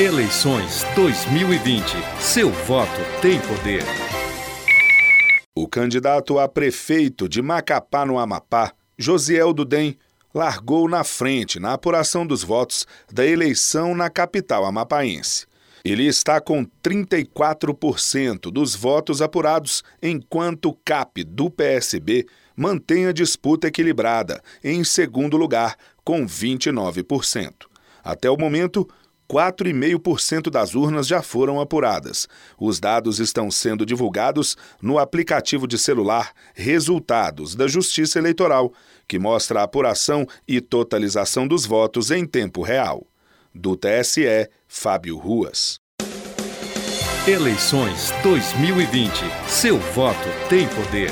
Eleições 2020. Seu voto tem poder. O candidato a prefeito de Macapá, no Amapá, Josiel Dudem, largou na frente na apuração dos votos da eleição na capital amapaense. Ele está com 34% dos votos apurados, enquanto o CAP do PSB mantém a disputa equilibrada, em segundo lugar, com 29%. Até o momento, 4,5% das urnas já foram apuradas. Os dados estão sendo divulgados no aplicativo de celular Resultados da Justiça Eleitoral, que mostra a apuração e totalização dos votos em tempo real. Do TSE, Fábio Ruas. Eleições 2020. Seu voto tem poder.